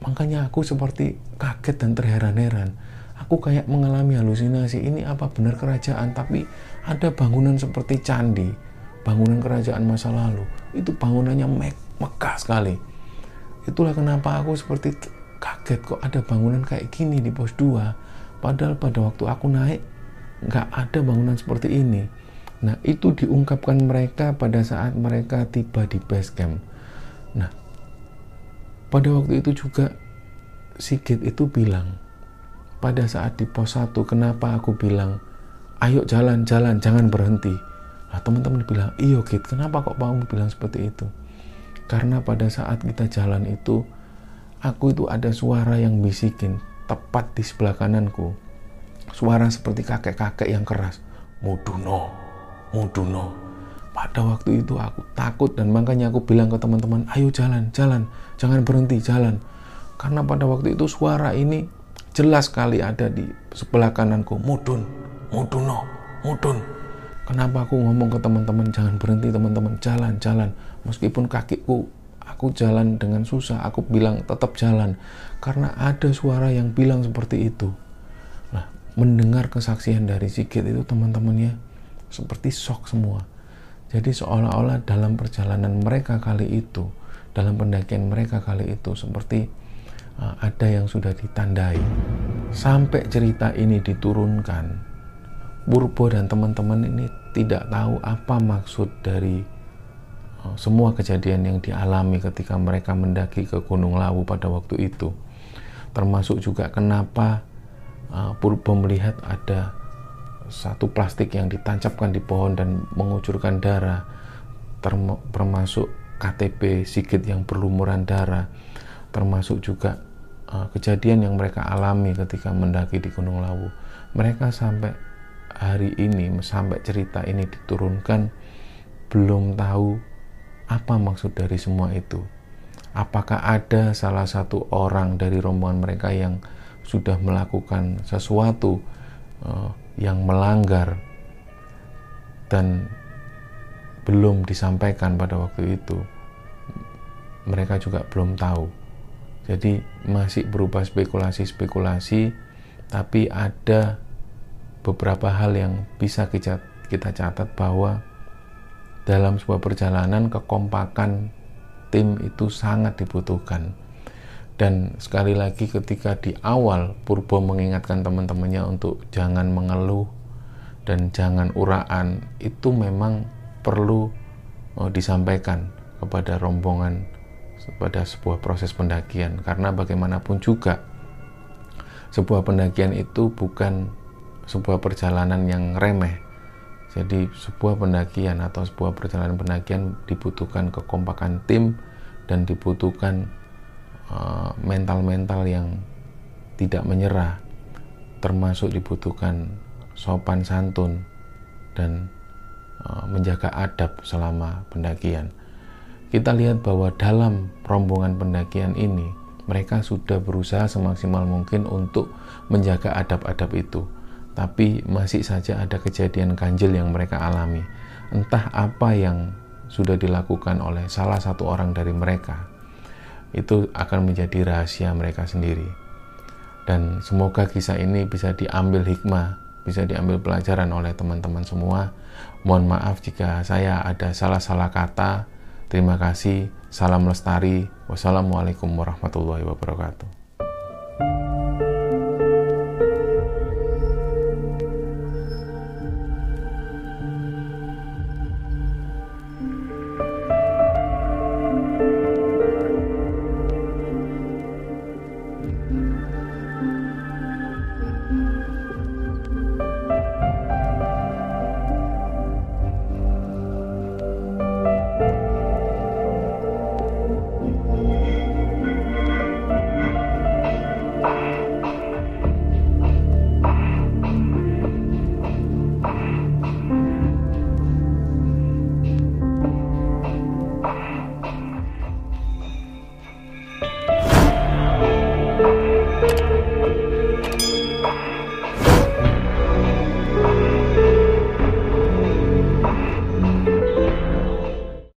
Makanya aku seperti kaget dan terheran-heran. aku kayak mengalami halusinasi ini apa benar kerajaan tapi ada bangunan seperti candi bangunan kerajaan masa lalu itu bangunannya me megah sekali. Itulah kenapa aku seperti kaget kok ada bangunan kayak gini di pos 2 padahal pada waktu aku naik nggak ada bangunan seperti ini. Nah itu diungkapkan mereka pada saat mereka tiba di base camp. Nah pada waktu itu juga Sigit itu bilang pada saat di pos 1 kenapa aku bilang ayo jalan jalan jangan berhenti nah teman-teman bilang iyo Git kenapa kok kamu bilang seperti itu karena pada saat kita jalan itu aku itu ada suara yang bisikin tepat di sebelah kananku. Suara seperti kakek-kakek yang keras. Muduno muduno pada waktu itu aku takut dan makanya aku bilang ke teman-teman ayo jalan jalan. Jangan berhenti jalan. Karena pada waktu itu suara ini jelas sekali ada di sebelah kananku. Mudun muduno mudun. Kenapa aku ngomong ke teman-teman jangan berhenti teman-teman. Jalan jalan meskipun kakiku aku jalan dengan susah aku bilang tetap jalan. Karena ada suara yang bilang seperti itu. Nah mendengar kesaksian dari Sigit itu teman-temannya seperti shock semua. Jadi seolah-olah dalam perjalanan mereka kali itu dalam pendakian mereka kali itu seperti uh, ada yang sudah ditandai. Sampai cerita ini diturunkan, Purbo dan teman-teman ini tidak tahu apa maksud dari semua kejadian yang dialami ketika mereka mendaki ke Gunung Lawu pada waktu itu. Termasuk juga kenapa uh, Purbo melihat ada satu plastik yang ditancapkan di pohon dan mengucurkan darah, termasuk KTP Sigit yang berlumuran darah, termasuk juga uh, kejadian yang mereka alami ketika mendaki di Gunung Lawu. Mereka sampai hari ini, sampai cerita ini diturunkan, belum tahu apa maksud dari semua itu. Apakah ada salah satu orang dari rombongan mereka yang sudah melakukan sesuatu uh, yang melanggar dan belum disampaikan pada waktu itu? Mereka juga belum tahu jadi masih berupa spekulasi-spekulasi, tapi ada beberapa hal yang bisa kita, kita catat bahwa dalam sebuah perjalanan kekompakan tim itu sangat dibutuhkan. Dan sekali lagi ketika di awal Purbo mengingatkan teman-temannya untuk jangan mengeluh dan jangan uraan, itu memang perlu oh, disampaikan kepada rombongan pada sebuah proses pendakian karena bagaimanapun juga sebuah pendakian itu bukan sebuah perjalanan yang remeh jadi sebuah pendakian atau sebuah perjalanan pendakian dibutuhkan kekompakan tim dan dibutuhkan eh, mental-mental uh, yang tidak menyerah termasuk dibutuhkan sopan santun dan uh, menjaga adab selama pendakian. Kita lihat bahwa dalam rombongan pendakian ini mereka sudah berusaha semaksimal mungkin untuk menjaga adab-adab itu tapi masih saja ada kejadian ganjil yang mereka alami entah apa yang sudah dilakukan oleh salah satu orang dari mereka itu akan menjadi rahasia mereka sendiri dan semoga kisah ini bisa diambil hikmah bisa diambil pelajaran oleh teman-teman semua mohon maaf jika saya ada salah-salah kata Terima kasih. Salam lestari. Wassalamualaikum warahmatullahi wabarakatuh.